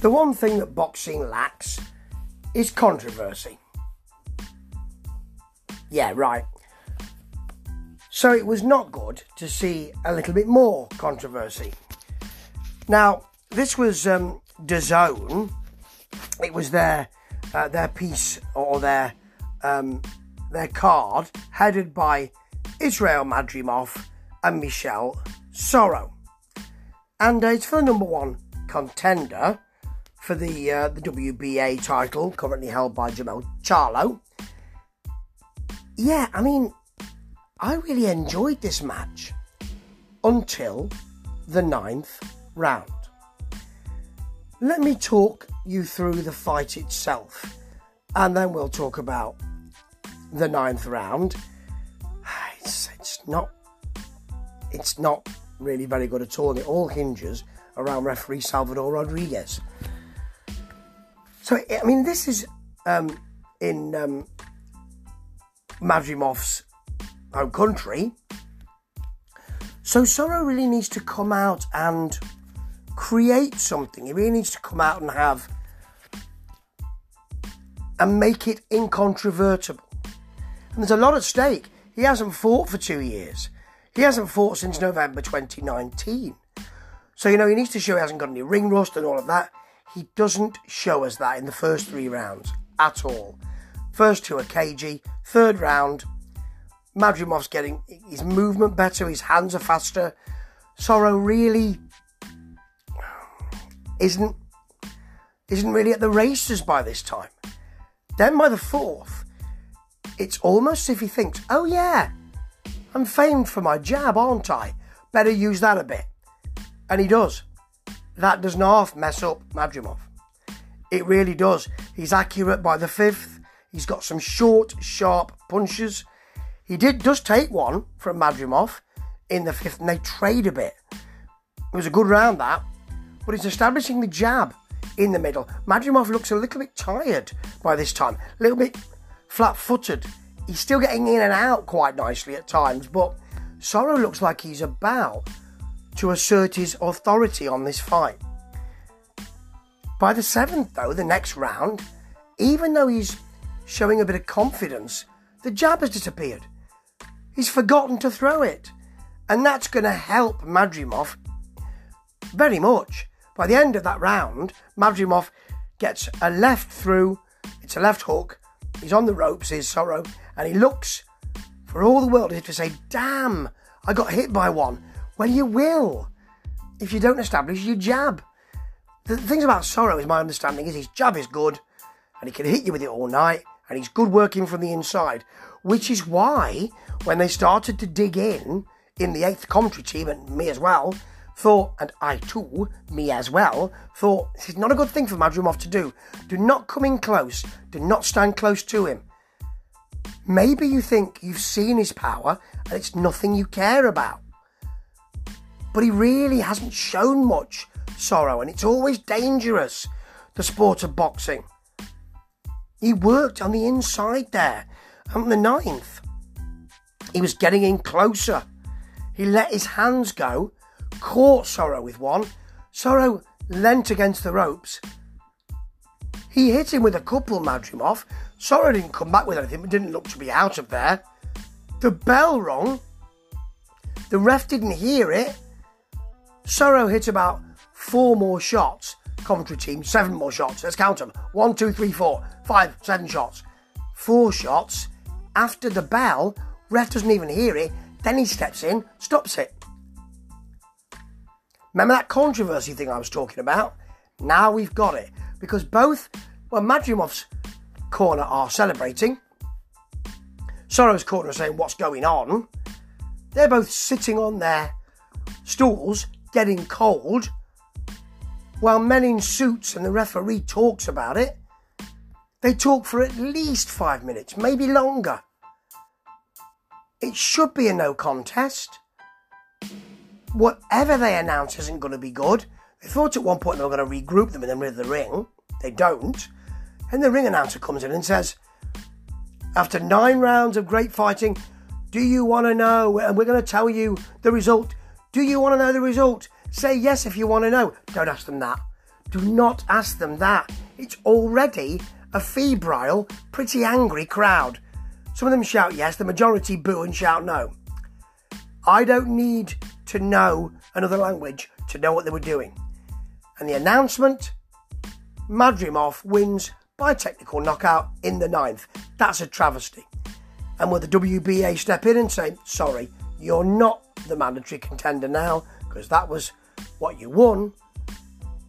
The one thing that boxing lacks is controversy. Yeah, right. So it was not good to see a little bit more controversy. Now, this was um, DAZN. It was their uh, their piece or their um, their card headed by Israel Madrimov and Michel Soro, and uh, it's for the number one contender for the uh, the WBA title, currently held by Jermell Charlo. Yeah, I mean, I really enjoyed this match until the ninth round. Let me talk you through the fight itself, and then we'll talk about the ninth round. It's, it's not it's not really very good at all, it all hinges around referee Salvador Rodriguez. So, I mean, this is um, in um, Madrimov's home country. So, Soro really needs to come out and create something. He really needs to come out and have and make it incontrovertible. And there's a lot at stake. He hasn't fought for two years. He hasn't fought since November 2019. So, you know, he needs to show he hasn't got any ring rust and all of that. He doesn't show us that in the first three rounds at all. First two are cagey. Third round, Madrimov's getting his movement better, his hands are faster. Soro really isn't isn't really at the races by this time. Then by the fourth, it's almost as if he thinks, oh yeah, I'm famed for my jab, aren't I? Better use that a bit. And he does that does not mess up Madrimov. It really does. He's accurate by the fifth. He's got some short, sharp punches. He did does take one from Madrimov in the fifth, and they trade a bit. It was a good round that, but he's establishing the jab in the middle. Madrimov looks a little bit tired by this time, a little bit flat-footed. He's still getting in and out quite nicely at times, but Soro looks like he's about to assert his authority on this fight. By the seventh, though, the next round, even though he's showing a bit of confidence, the jab has disappeared. He's forgotten to throw it. And that's going to help Madrimov very much. By the end of that round, Madrimov gets a left through, it's a left hook, he's on the ropes, his Soro, and he looks for all the world to say, Damn, I got hit by one. Well, you will if you don't establish your jab. The things about Soro, is my understanding, is his jab is good and he can hit you with it all night and he's good working from the inside, which is why when they started to dig in in the eighth commentary team and me as well, thought, and I too, me as well, thought this is not a good thing for Madrimov to do. Do not come in close. Do not stand close to him. Maybe you think you've seen his power and it's nothing you care about but he really hasn't shown much Soro, and it's always dangerous, the sport of boxing. He worked on the inside there. On the ninth, he was getting in closer. He let his hands go, caught Soro with one. Soro leant against the ropes. He hit him with a couple, Madrimov. Soro didn't come back with anything, but didn't look to be out of there. The bell rung. The ref didn't hear it. Soro hit about four more shots. Commentary team, seven more shots. Let's count them. One, two, three, four, five, seven shots. Four shots. After the bell, ref doesn't even hear it. Then he steps in, stops it. Remember that controversy thing I was talking about? Now we've got it. Because both, well, Madrimov's corner are celebrating. Soro's corner are saying, What's going on? They're both sitting on their stools getting cold, while men in suits and the referee talks about it, they talk for at least five minutes, maybe longer. It should be a no contest. Whatever they announce isn't going to be good. They thought at one point they were going to regroup them in the middle of the ring. They don't. And the ring announcer comes in and says, After nine rounds of great fighting, do you want to know? And we're going to tell you the result do you want to know the result? Say yes if you want to know. Don't ask them that. Do not ask them that. It's already a febrile, pretty angry crowd. Some of them shout yes, the majority boo and shout no. I don't need to know another language to know what they were doing. And the announcement Madrimov wins by technical knockout in the ninth. That's a travesty. And will the WBA step in and say, sorry, you're not the mandatory contender now, because that was what you won.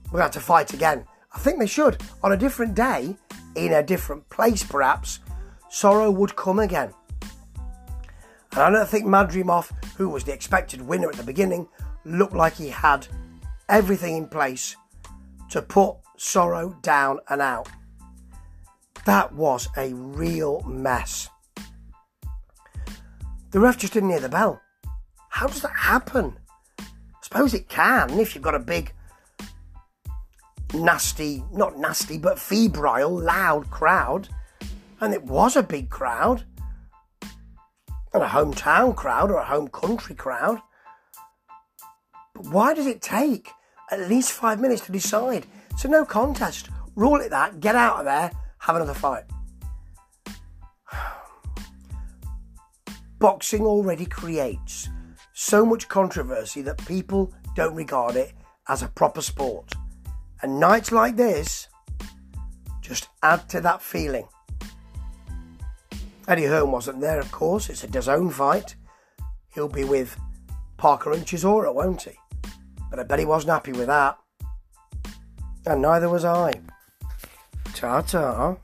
We're going to have to fight again. I think they should. On a different day, in a different place perhaps, Soro would come again. And I don't think Madrimov, who was the expected winner at the beginning, looked like he had everything in place to put Soro down and out. That was a real mess. The ref just didn't hear the bell. How does that happen? I suppose it can if you've got a big, nasty, not nasty, but febrile, loud crowd. And it was a big crowd. And a hometown crowd or a home country crowd. But why does it take at least five minutes to decide? So no contest. Rule it that, get out of there, have another fight. Boxing already creates so much controversy that people don't regard it as a proper sport. And nights like this just add to that feeling. Eddie Hearn wasn't there, of course. It's a DAZN fight. He'll be with Parker and Chisora, won't he? But I bet he wasn't happy with that. And neither was I. Ta ta.